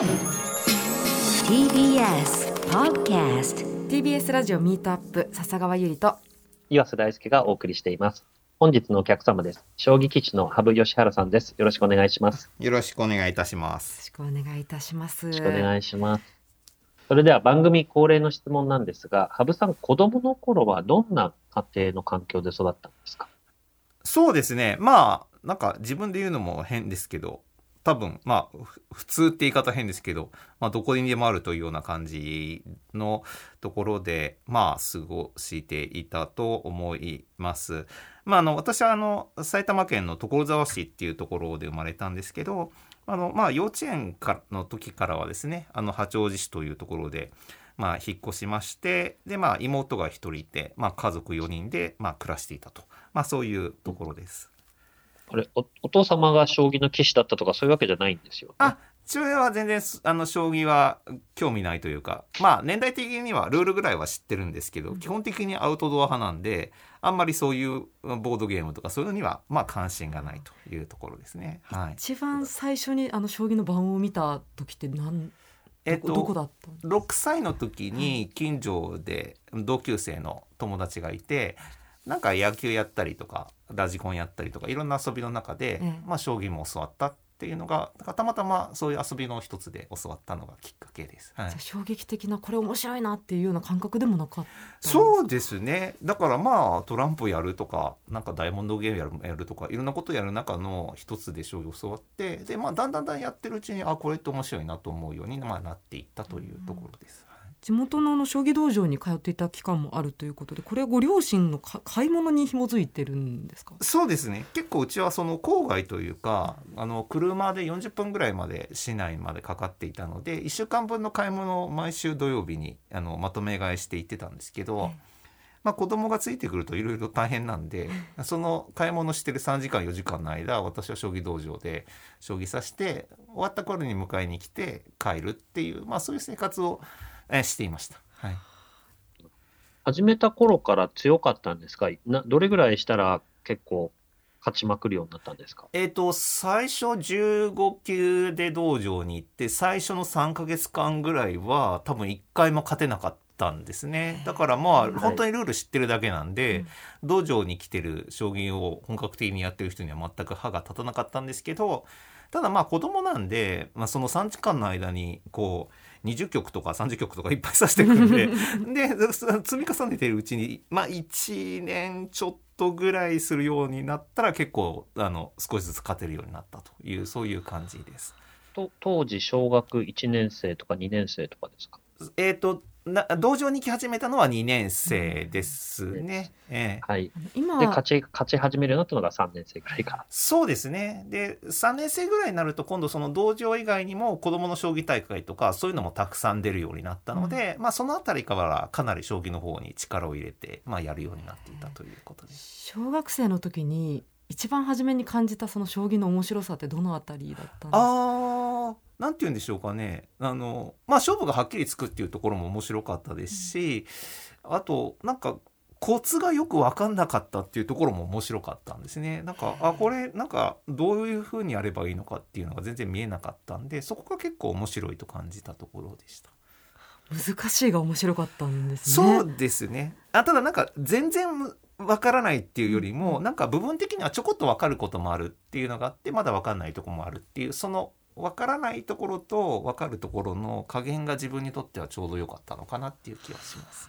TBS Podcast TBS ラジオミートアップ笹川ゆりと岩瀬大輔がお送りしています。本日のお客様です。将棋棋士の羽生善治さんです。よろしくお願いします。よろしくお願いいたしまよろす。しくお願いいたしますよろしくお願いします。それでは番組恒例の質問なんですが、羽生さん、子供の頃はどんな家庭の環境で育ったんですか？そうですね。まあ、なんか自分で言うのも変ですけど、多分、まあ、普通って言い方変ですけど、まあ、どこにでもあるというような感じのところで、まあ、過ごしていたと思います。まあ、あの、私は、あの、埼玉県の所沢市っていうところで生まれたんですけど、あの、まあ、幼稚園かの時からはですね、あの、八王子市というところで、まあ、引っ越しまして、で、まあ、妹が一人いて、まあ、家族4人で、まあ、暮らしていたと。まあ、そういうところです。これお、お父様が将棋の棋士だったとかそういうわけじゃないんですよ、ね。あ、父親は全然す、あの、将棋は興味ないというか、まあ、年代的にはルールぐらいは知ってるんですけど、基本的にアウトドア派なんで、あんまりそういうボードゲームとかそういうのには、まあ、関心がないというところですね。はい。一番最初にあの将棋の盤を見た時って何えっとだったの6歳の時に近所で同級生の友達がいてなんか野球やったりとかラジコンやったりとかいろんな遊びの中で、ええまあ、将棋も教わったっていうのがたまたまそういう遊びの一つで教わったのがきっかけです。はい衝撃的なこれ面白いなっていうような感覚でもなかったそうですねだからまあトランプやるとかなんかダイヤモンドゲームやるとかいろんなことやる中の一つで将棋を教わってで、まあ、だんだんだんやってるうちにあこれって面白いなと思うように、まあ、なっていったというところです。はい地元のあの将棋道場に通っていた期間もあるということでこれはご両親のか買い物に紐づいてるんですか？そうですね。結構うちはその郊外というかあの車で40分ぐらいまで市内までかかっていたので1週間分の買い物を毎週土曜日にあのまとめ買いしていってたんですけど、ええ。まあ、子供がついてくるといろいろ大変なんで その買い物してる3時間4時間の間私は将棋道場で将棋指して終わった頃に迎えに来て帰るっていう、まあ、そういう生活をえしていました。はい。始めた頃から強かったんですか？などれぐらいしたら結構勝ちまくるようになったんですか？えっ、と、最初15級で道場に行って、最初の3ヶ月間ぐらいは多分1回も勝てなかったんですね。だからまあ、い。本当にルール知ってるだけなんで、道場に来てる将棋を本格的にやってる人には全く歯が立たなかったんですけど、ただまあ子供なんで、まあ、その3時間の間にこう20曲とか30曲とかいっぱい指してくんで でそ積み重ねてるうちにまあ1年ちょっとぐらいするようになったら結構あの少しずつ勝てるようになったというそういう感じです。と当時小学1年生とか2年生とかですか？えっ、とな道場に来始めたのは2年生ですね。ええはい。今で、勝ち、勝ち始めるようになったのが3年生ぐらいから。そうですね。で、3年生ぐらいになると、今度その道場以外にも子供の将棋大会とか、そういうのもたくさん出るようになったので、まあそのあたりからかなり将棋の方に力を入れて、まあやるようになっていたということです。小学生の時に一番初めに感じたその将棋の面白さってどのあたりだったんですか？あー、なんて言うんでしょうかね。あの、まあ勝負がはっきりつくっていうところも面白かったですし、あと、なんか、コツがよく分かんなかったっていうところも面白かったんですね。なんか、あ、これ、なんか、どういうふうにやればいいのかっていうのが全然見えなかったんで、そこが結構面白いと感じたところでした。難しいが面白かったんですねそうですね。あ、ただなんか、全然分からないっていうよりも、なんか部分的にはちょこっと分かることもあるっていうのがあって、まだ分かんないところもあるっていう、その、分からないところと分かるところの加減が自分にとってはちょうど良かったのかなっていう気がします。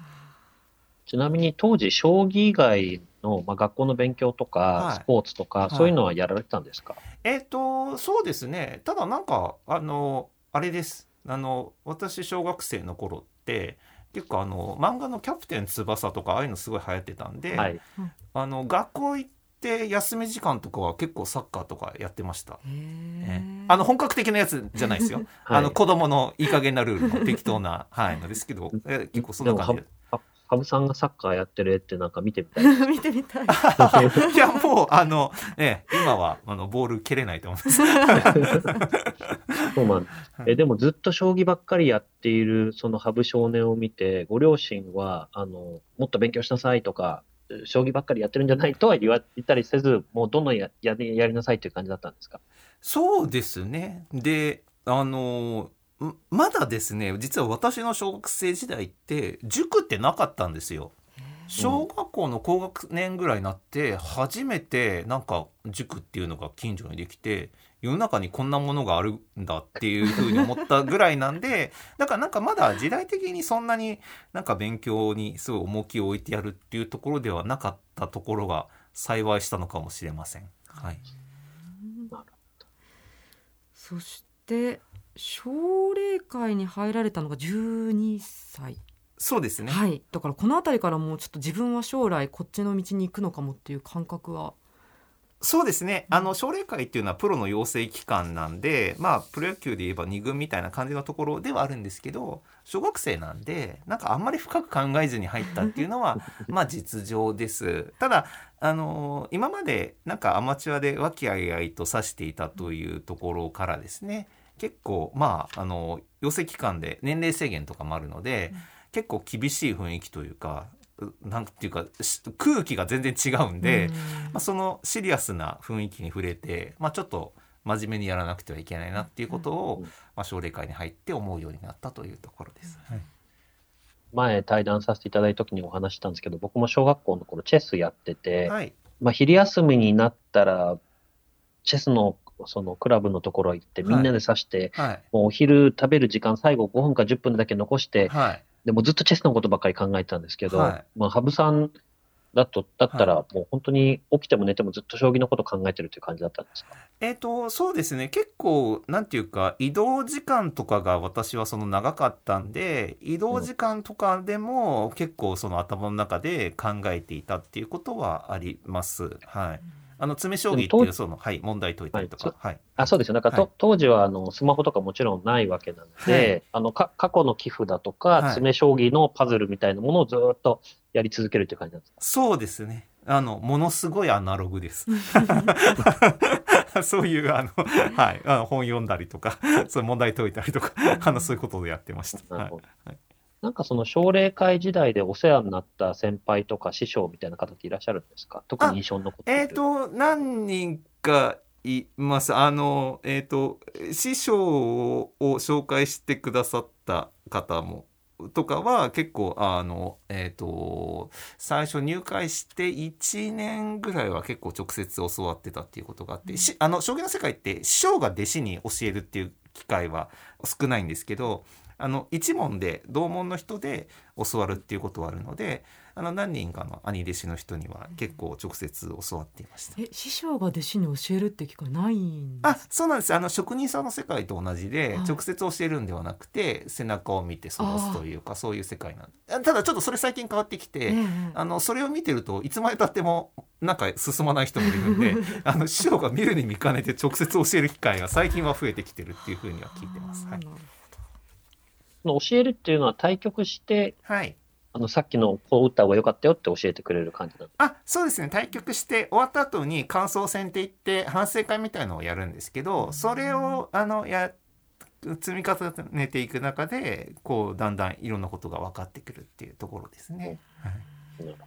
ちなみに当時、将棋以外の、まあ、学校の勉強とはいか、スポーツとか、いそういうのはやられてたんですか、えっ、と、そうですね。ただなんか、あの、あれです。あの、私、小学生の頃って、結構あの、漫画のキャプテン翼とか、ああいうのすごい流行ってたんで、はい。あの、学校行って休み時間とかは結構サッカーとかやってました。へえええあの、本格的なやつじゃないですよ。はいあの、子供のいい加減なルールの適当な、はい、のですけど、え結構そんな感じで。は羽生さんがサッカーやってる絵ってなんか見てみたい。見てみたい いや、もう、あの、ええ、今は、あの、ボール蹴れないと思います。そうなんえでもずっと将棋ばっかりやっているその羽生少年を見て、ご両親は、あの、もっと勉強しなさいとか、将棋ばっかりやってるんじゃないとは言わ言ったりせず、もうどんどんややりやりなさいという感じだったんですか？そうですね。で、あの、んまだですね実は私の小学生時代って塾ってなかったんですよ。小学校の高学年ぐらいになって初めてなんか塾っていうのが近所にできて世の中にこんなものがあるんだっていうふうに思ったぐらいなんで だからなんかまだ時代的にそんなになんか勉強にすごい重きを置いてやるっていうところではなかったところが幸いしたのかもしれません。はい、そして奨励会に入られたのが12歳。そうですね、はい。だからこの辺りからもうちょっと自分は将来こっちの道に行くのかもっていう感覚はそうですね。あの、奨励会っていうのはプロの養成機関なんで、まあ、プロ野球で言えば2軍みたいな感じのところではあるんですけど、小学生なんで、なんかあんまり深く考えずに入ったっていうのは、まあ実情です。ただ、あの今までなんかアマチュアで和気あいあいと指していたというところからですね、結構、まあ、あの、養成機関で年齢制限とかもあるので、結構厳しい雰囲気というか、なんていうかし空気が全然違うんで、まあ、そのシリアスな雰囲気に触れて、まあ、ちょっと真面目にやらなくてはいけないなっていうことを、まあ、奨励会に入って思うようになったというところです。はい。前対談させていただいた時にお話ししたんですけど、僕も小学校の頃チェスやってて、はい、まあ、昼休みになったら、チェスのそのクラブのところ行って、みんなで指して、はい、もうお昼食べる時間、最後5分か10分だけ残して、はい、でもずっとチェスのことばっかり考えてたんですけど、はいまあ、羽生さんだと、だったら、もう本当に起きても寝てもずっと将棋のこと考えてるという感じだったんですか？えっ、と、そうですね。結構、なんていうか、移動時間とかが私はその長かったんで、移動時間とかでも結構その頭の中で考えていたっていうことはあります。はい。あの、詰将棋っていうその、はい、問題解いたりとか。はい。あそうですよ。なんかと、はい当時はあのスマホとかもちろんないわけなので、はいあのか過去の寄付だとか、はい詰め将棋のパズルみたいなものをずっとやり続けるという感じなんですか？そうですね。あの、ものすごいアナログです。そういう、あの、はい、あの本読んだりとか、そういう問題解いたりとか、あの、そういうことをやってました。はいなんかその奨励会時代でお世話になった先輩とか師匠みたいな方っていらっしゃるんですか？特に印象に残ってえっ、と、何人かいます。あの、えっ、と、師匠を紹介してくださった方も、とかは結構、あの、えっ、と、最初入会して1年ぐらいは結構直接教わってたっていうことがあって、しあの、将棋の世界って師匠が弟子に教えるっていう機会は少ないんですけど、あの一門で同門の人で教わるっていうことはあるのであの何人かの兄弟子の人には結構直接教わっていました。え師匠が弟子に教えるって機会ないあすそうなんです。あの職人さんの世界と同じではい。直接教えるんではなくて背中を見て育つというかそういう世界なんただちょっとそれ最近変わってきて、ええあのそれを見てるといつまでたってもなんか進まない人もいるんで あの師匠が見るに見かねて直接教える機会が最近は増えてきてるっていうふうには聞いてます。はい教えるっていうのは対局して、はい。あのさっきのこう打った方が良かったよって教えてくれる感じなんですあそうですね。対局して終わった後に感想戦って言って反省会みたいのをやるんですけどそれをあのや積み重ねていく中でこうだんだんいろんなことが分かってくるっていうところですね。はい。なるほ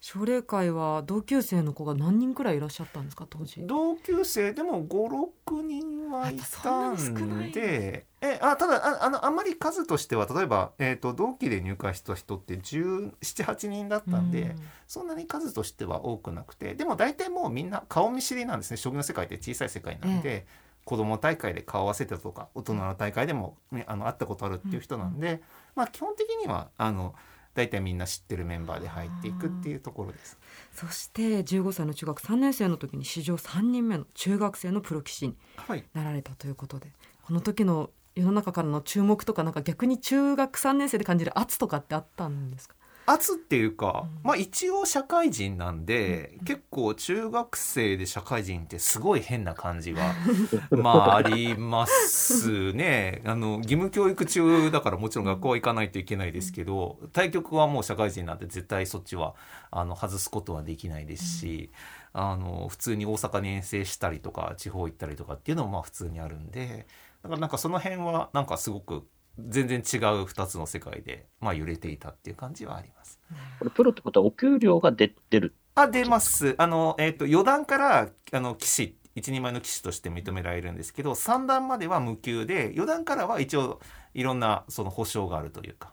奨励会は同級生の子が何人くらいいらっしゃったんですか当時？同級生でも56人はいたんでえあただああのあんまり数としては例えば、えー、と同期で入会した人って1718人だったんで、うん。そんなに数としては多くなくてでも大体もうみんな顔見知りなんですね。将棋の世界って小さい世界なんで、子供大会で顔合わせてとか大人の大会でも、ね、あの会ったことあるっていう人なんで、まあ基本的にはあの大体みんな知ってるメンバーで入っていくっていうところです。そして15歳の中学3年生の時に史上3人目の中学生のプロ棋士にはいなられたということでこの時の世の中からの注目とかなんか逆に中学3年生で感じる圧とかってあったんですか？圧っていうか、うん。まあ一応社会人なんで、うん。結構中学生で社会人ってすごい変な感じが まあありますね。あの義務教育中だからもちろん学校は行かないといけないですけど対局はもう社会人なんて絶対そっちはあの外すことはできないですし、あの普通に大阪に遠征したりとか地方行ったりとかっていうのもまあ普通にあるんでだからなんかその辺はなんかすごく全然違う2つの世界で、まあ、揺れていたっていう感じはあります。これプロってことはお給料が出出る？あ出ますあの、えっと四段からあの棋士一人前の棋士として認められるんですけど三段までは無給で四段からは一応いろんなその保証があるというか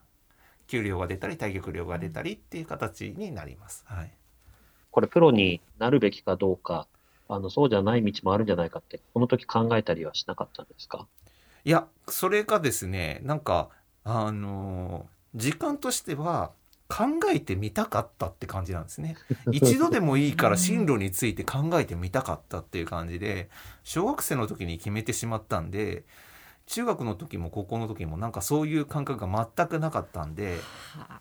給料が出たり対局料が出たりっていう形になります。はい、これプロになるべきかどうか、あの、そうじゃない道もあるんじゃないかって、この時考えたりはしなかったんですか？いやそれがですねなんかあのー時間としては考えてみたかったって感じなんですね 一度でもいいから進路について考えてみたかったっていう感じで小学生の時に決めてしまったんで中学の時も高校の時もなんかそういう感覚が全くなかったんで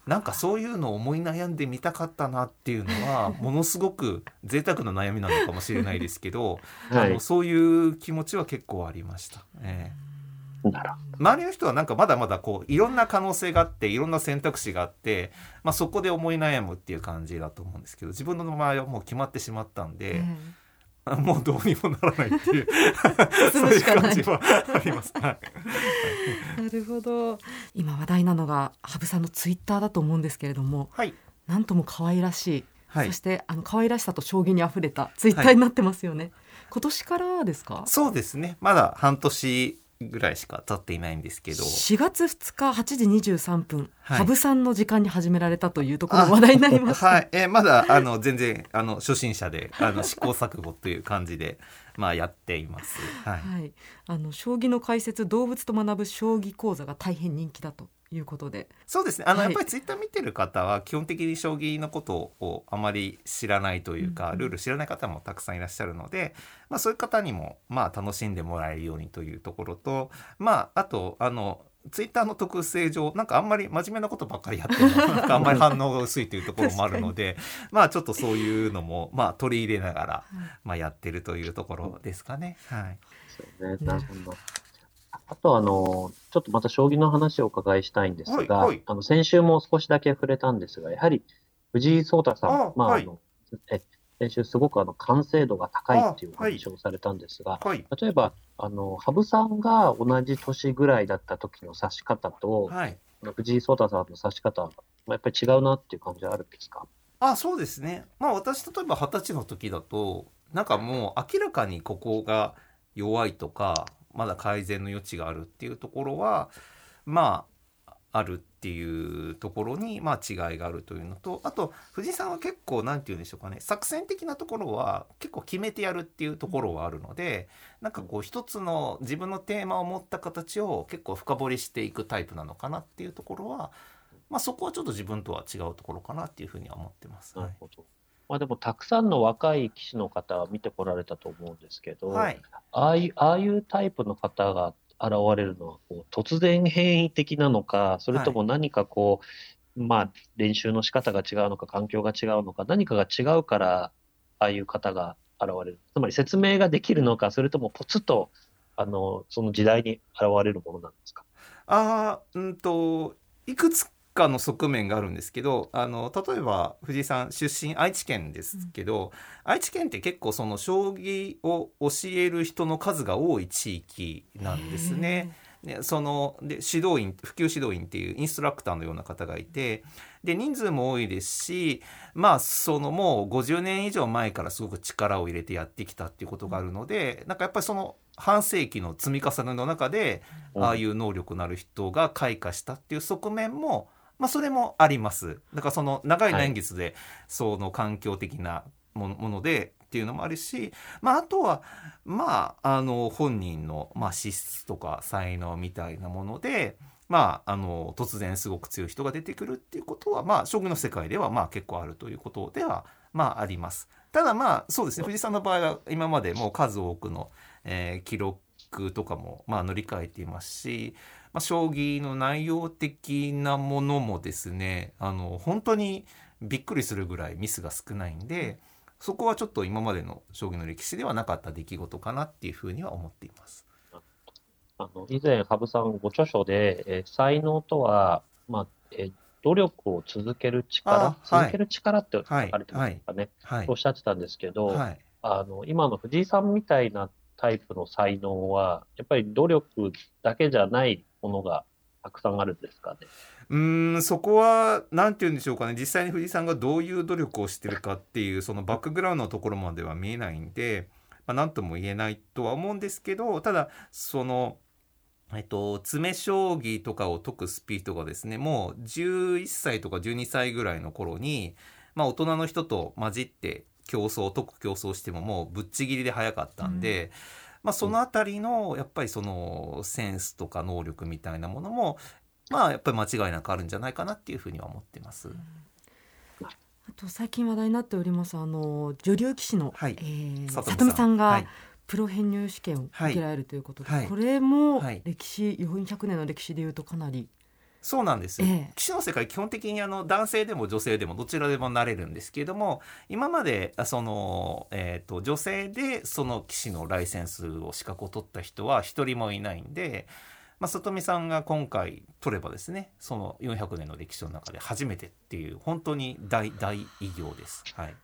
なんかそういうのを思い悩んでみたかったなっていうのは ものすごく贅沢な悩みなのかもしれないですけど、はいあの。そういう気持ちは結構ありました。ええなら。周りの人はなんかまだまだこういろんな可能性があっていろんな選択肢があって、まあ、そこで思い悩むっていう感じだと思うんですけど自分の場合はもう決まってしまったんで、もうどうにもならないっていう。進そういう感じはあります。はい。なるほど。今話題なのが羽生さんのツイッターだと思うんですけれどもはい。なんとも可愛らしい、はい。そしてあの可愛らしさと将棋にあふれたツイッターになってますよね、今年からですか？そうですね。まだ半年ぐらいしか経っていないんですけど。4月2日8時23分、はい。羽生さんの時間に始められたというところが話題になりました、はい、えーまだあの全然あの初心者であの試行錯誤という感じでまあやっています。はい。はい、あの将棋の解説動物と学ぶ将棋講座が大変人気だということで。そうですね。あの、はい。やっぱりツイッター見てる方は基本的に将棋のことをあまり知らないというか、うんルール知らない方もたくさんいらっしゃるので、まあ、そういう方にもまあ楽しんでもらえるようにというところとまああとあのツイッターの特性上なんかあんまり真面目なことばっかりやってるの なんかあんまり反応が薄いというところもあるのでまあちょっとそういうのもまあ取り入れながら、まあ、やってるというところですかね。はい、ですよね。あと、あの、ちょっとまた将棋の話をお伺いしたいんですが、はいはい。あの、先週も少しだけ触れたんですが、やはり藤井聡太さん、まあ、あはい。あの、え、先週すごくあの、完成度が高いっていうおあはい話をされたんですが、はい。例えば、あの、羽生さんが同じ年ぐらいだった時の指し方と、藤井聡太さんの指し方は、まあ、やっぱり違うなっていう感じはあるんですか？あそうですね。まあ私例えば二十歳の時だとなんかもう明らかにここが弱いとかまだ改善の余地があるっていうところはまああるっていうところにまあ違いがあるというのとあと藤井さんは結構なんて言うんでしょうかね作戦的なところは結構決めてやるっていうところはあるのでなんかこう一つの自分のテーマを持った形を結構深掘りしていくタイプなのかなっていうところはまあそこはちょっと自分とは違うところかなっていうふうには思ってます。はい。まあでも、たくさんの若い棋士の方は見てこられたと思うんですけど、はい、ああいう、ああいうタイプの方が現れるのは、こう突然変異的なのか、それとも何かこう、まあ、練習の仕方が違うのか、環境が違うのか、何かが違うから、ああいう方が現れる。つまり説明ができるのか、それともポツッと、あの、その時代に現れるものなんですか？あーうんといくつかの側面があるんですけどあの例えば藤井さん出身愛知県ですけど、愛知県って結構その将棋を教える人の数が多い地域なんですね。ね、そので指導員普及指導員っていうインストラクターのような方がいてで人数も多いですしまあそのもう50年以上前からすごく力を入れてやってきたっていうことがあるのでなんかやっぱりその半世紀の積み重ねの中でああいう能力のある人が開花したっていう側面も、まあ、それもあります。だからその長い年月でその環境的なものでっていうのもあるし、まあ、あとはまああの本人の、まあ、資質とか才能みたいなもので。まあ、あの突然すごく強い人が出てくるっていうことは、まあ、将棋の世界ではまあ結構あるということでは、まあ、あります。ただまあそうですね藤井さんの場合は今までもう数多くの、えー記録とかもまあ塗り替えていますし、まあ、将棋の内容的なものもですねあの本当にびっくりするぐらいミスが少ないんでそこはちょっと今までの将棋の歴史ではなかった出来事かなっていうふうには思っています。あの、以前、羽生さんご著書で、えー才能とは、まあ、えー努力を続ける力、続ける力って書はいかれてますかね、はい。おっしゃってたんですけど、はい。あの、今の藤井さんみたいなタイプの才能は、やっぱり努力だけじゃないものがたくさんあるんですかね。うーんそこは何て言うんでしょうかね実際に藤井さんがどういう努力をしてるかっていうそのバックグラウンドのところまでは見えないんでまあ、何とも言えないとは思うんですけどただその。えっと、詰将棋とかを解くスピードがですねもう11歳とか12歳ぐらいの頃に、まあ、大人の人と混じって競争解く競争してももうぶっちぎりで早かったんで、うん、まあ、その辺りのやっぱりそのセンスとか能力みたいなものもまあやっぱり間違いなくあるんじゃないかなっていうふうには思ってます。うん。あと最近話題になっておりますあの女流棋士の、はい、えー、里見さん。が、プロ編入試験を受けられるということで、はい、これも歴史、400年の歴史でいうとかなりそうなんです、ええ、棋士の世界基本的にあの男性でも女性でもどちらでもなれるんですけれども今までその、えーと、女性でその棋士のライセンスを資格を取った人は一人もいないんで、まあ、里見さんが今回取ればですねその400年の歴史の中で初めてっていう本当に大大偉業です。はい。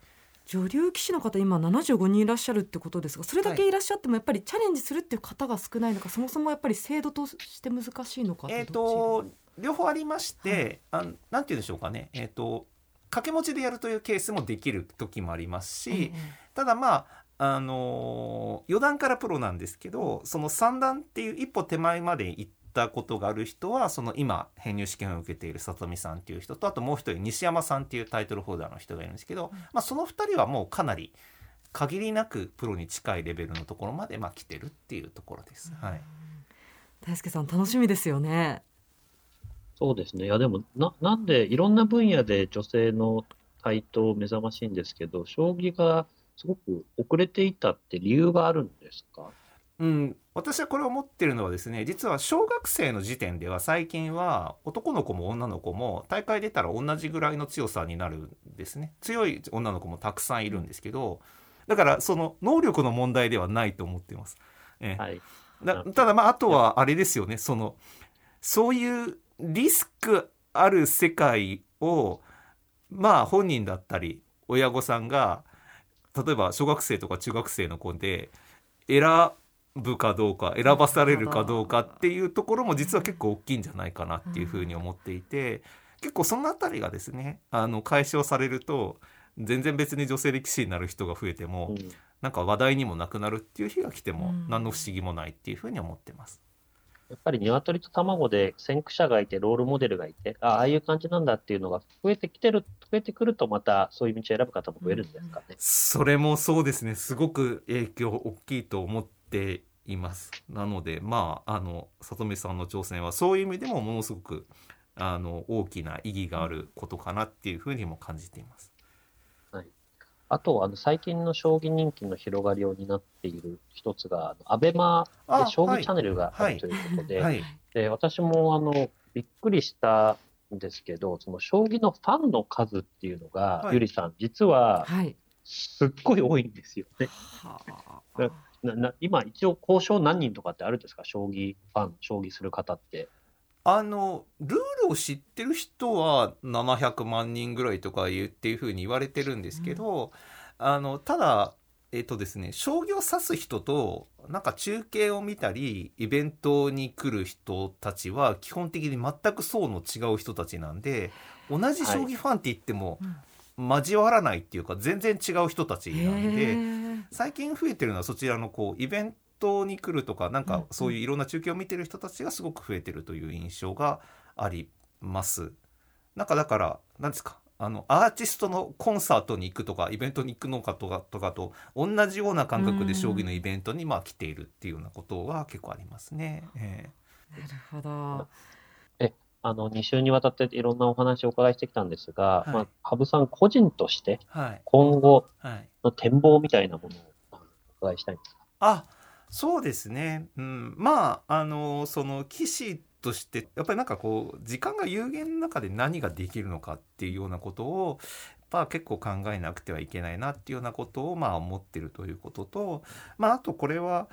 女流棋士の方今75人いらっしゃるってことですがそれだけい。らっしゃってもやっぱりチャレンジするっていう方が少ないのか、はい、そもそもやっぱり制度として難しいのか？えーと両方ありまして、はい、あなんて言うんでしょうかね。えっ、ー、と掛け持ちでやるというケースもできる時もありますし、ただまああの4段からプロなんですけどその3段っていう一歩手前まで行ったことがある人はその今編入試験を受けている里見さんっていう人とあともう一人西山さんっていうタイトルホルダーの人がいるんですけど、まあ、その2人はもうかなり限りなくプロに近いレベルのところまでまあ来てるっていうところです。はい、大輔さん楽しみですよね。そうですね。いや、でも、な、なんで、いろんな分野で女性の台頭目覚ましいんですけど、将棋がすごく遅れていたって理由があるんですか？うん、私はこれを思ってるのはですね実は小学生の時点では最近は男の子も女の子も大会出たら同じぐらいの強さになるんですね。強い女の子もたくさんいるんですけどだからその能力の問題ではないと思っています。えはい、だただまああとはあれですよね。そのそういうリスクある世界をまあ本人だったり親御さんが例えば小学生とか中学生の子で選ぶかどうか選ばされるかどうかっていうところも実は結構大きいんじゃないかなっていうふうに思っていて結構その辺りがですねあの解消されると全然別に女性力士になる人が増えても、なんか話題にもなくなるっていう日が来ても何の不思議もないっていうふうに思ってます。やっぱり鶏と卵で先駆者がいて、ロールモデルがいて、ああいう感じなんだっていうのが増えてきてる、増えてくると、またそういう道を選ぶ方も増えるんですかね。それもそうですね、すごく影響大きいと思っています。なので、まあ、あの、里見さんの挑戦は、そういう意味でもものすごく、あの、大きな意義があることかなっていうふうにも感じています。あと、あの、最近の将棋人気の広がりを担っている一つが、アベマで将棋チャンネルがあるということで、はい。はい、で私も、あの、びっくりしたんですけど、その将棋のファンの数っていうのが、はい、ゆりさん、実は、すっごい多いんですよね。なな今、一応、交渉何人とかってあるんですか、将棋ファン、将棋する方って。あのルールを知ってる人は700万人ぐらいとか言っていうふうに言われてるんですけど、うん、あのただえっとですね将棋を指す人となんか中継を見たりイベントに来る人たちは基本的に全く層の違う人たちなんで同じ将棋ファンって言っても、交わらないっていうか全然違う人たちなんで最近増えてるのはそちらのこうイベントに来るとかなんかそういういろんな中継を見てる人たちがすごく増えてるという印象があります。なんかだから何ですかあのアーティストのコンサートに行くとかイベントに行くのかとかとかと同じような感覚で将棋のイベントにまあ来ているっていうようなことは結構ありますね。えー、なるほど。えあの2週にわたっていろんなお話をお伺いしてきたんですが、はい、まあ、羽生さん個人として今後の展望みたいなものをお伺いしたいんですか、はい、あそうですね、うん、まああのその棋士としてやっぱりなんかこう時間が有限の中で何ができるのかっていうようなことをやっぱ結構考えなくてはいけないなっていうようなことをまあ思ってるということと、まあ、あとこれは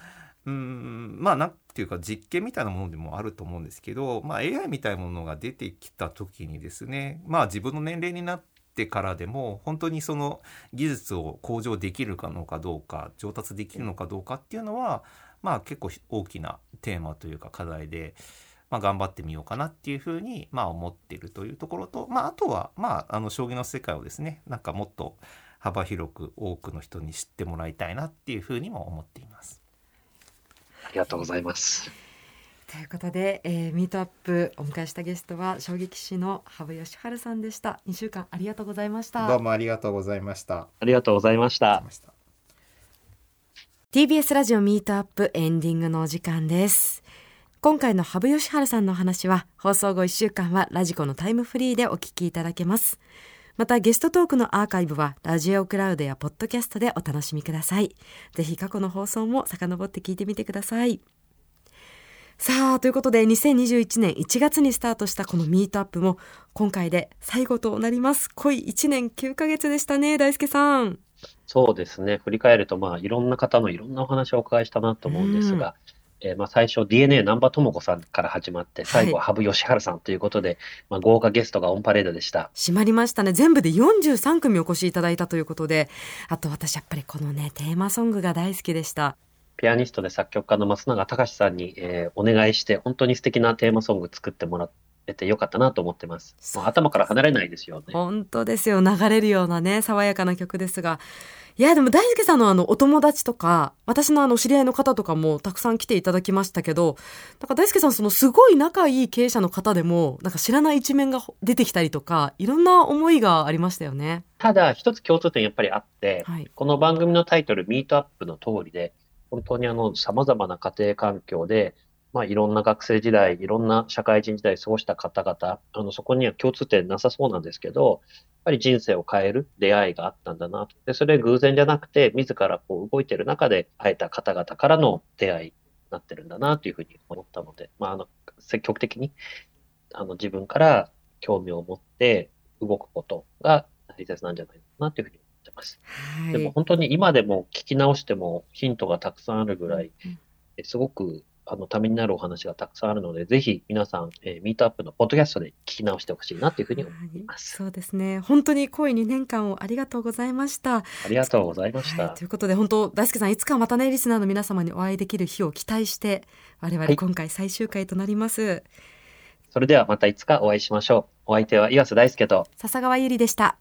うんまあなんていうか実験みたいなものでもあると思うんですけど、まあ、AI みたいなものが出てきた時にですねまあ自分の年齢になっててからでも本当にその技術を向上できるかのかどうか上達できるのかどうかっていうのはまあ結構大きなテーマというか課題で、まあ、頑張ってみようかなっていうふうにまあ思ってるというところと、まあ、あとはまああの将棋の世界をですねなんかもっと幅広く多くの人に知ってもらいたいなっていうふうにも思っています。ありがとうございます。ということで、えー、ミートアップお迎えしたゲストは衝撃師の羽生善治さんでした。2週間ありがとうございました。どうもありがとうございました。ありがとうございました。TBS ラジオミートアップエンディングのお時間です。今回の羽生善治さんの話は放送後1週間はラジコのタイムフリーでお聞きいただけます。またゲストトークのアーカイブはラジオクラウドやポッドキャストでお楽しみください。ぜひ過去の放送も遡って聞いてみてくださいさあということで2021年1月にスタートしたこのミートアップも今回で最後となります。濃い1年9ヶ月でしたね大輔さん。そうですね。振り返ると、まあ、いろんな方のいろんなお話をお伺いしたなと思うんですが、えーまあ、最初 DNA 南波智子さんから始まって、最後は羽生善治さんということで、まあ、豪華ゲストがオンパレードでした。閉まりましたね。全部で43組お越しいただいたということであと私やっぱりこのねテーマソングが大好きでしたピアニストで作曲家の松永隆さんに、えーお願いして、本当に素敵なテーマソング作ってもらえてよかったなと思ってます。もう頭から離れないですよね。本当ですよ流れるようなね爽やかな曲ですがいやでも大輔さんのあのお友達とか私のあの知り合いの方とかもたくさん来ていただきましたけどなんか大輔さんそのすごい仲いい経営者の方でもなんか知らない一面が出てきたりとかいろんな思いがありましたよね。ただ、一つ共通点やっぱりあって、はい、この番組のタイトル、ミートアップの通りで、本当にあの、様々な家庭環境で、まあ、いろんな学生時代、いろんな社会人時代過ごした方々、あの、そこには共通点なさそうなんですけど、やっぱり人生を変える出会いがあったんだなと。で、それ偶然じゃなくて、自らこう動いてる中で会えた方々からの出会いになってるんだなというふうに思ったので、まあ、あの、積極的に、あの、自分から興味を持って動くことが大切なんじゃないかなというふうにます。はい、でも本当に今でも聞き直してもヒントがたくさんあるぐらい、えすごくあのためになるお話がたくさんあるので、ぜひ皆さん、えーミートアップのポッドキャストで聞き直してほしいなというふうに思いはいます。そうですね本当に濃い2年間をありがとうございました。ありがとうございました。はい、ということで本当大輔さんいつかまたねリスナーの皆様にお会いできる日を期待して我々はい今回最終回となります、それではまたいつかお会いしましょう。お相手は岩瀬大輔と笹川ゆりでした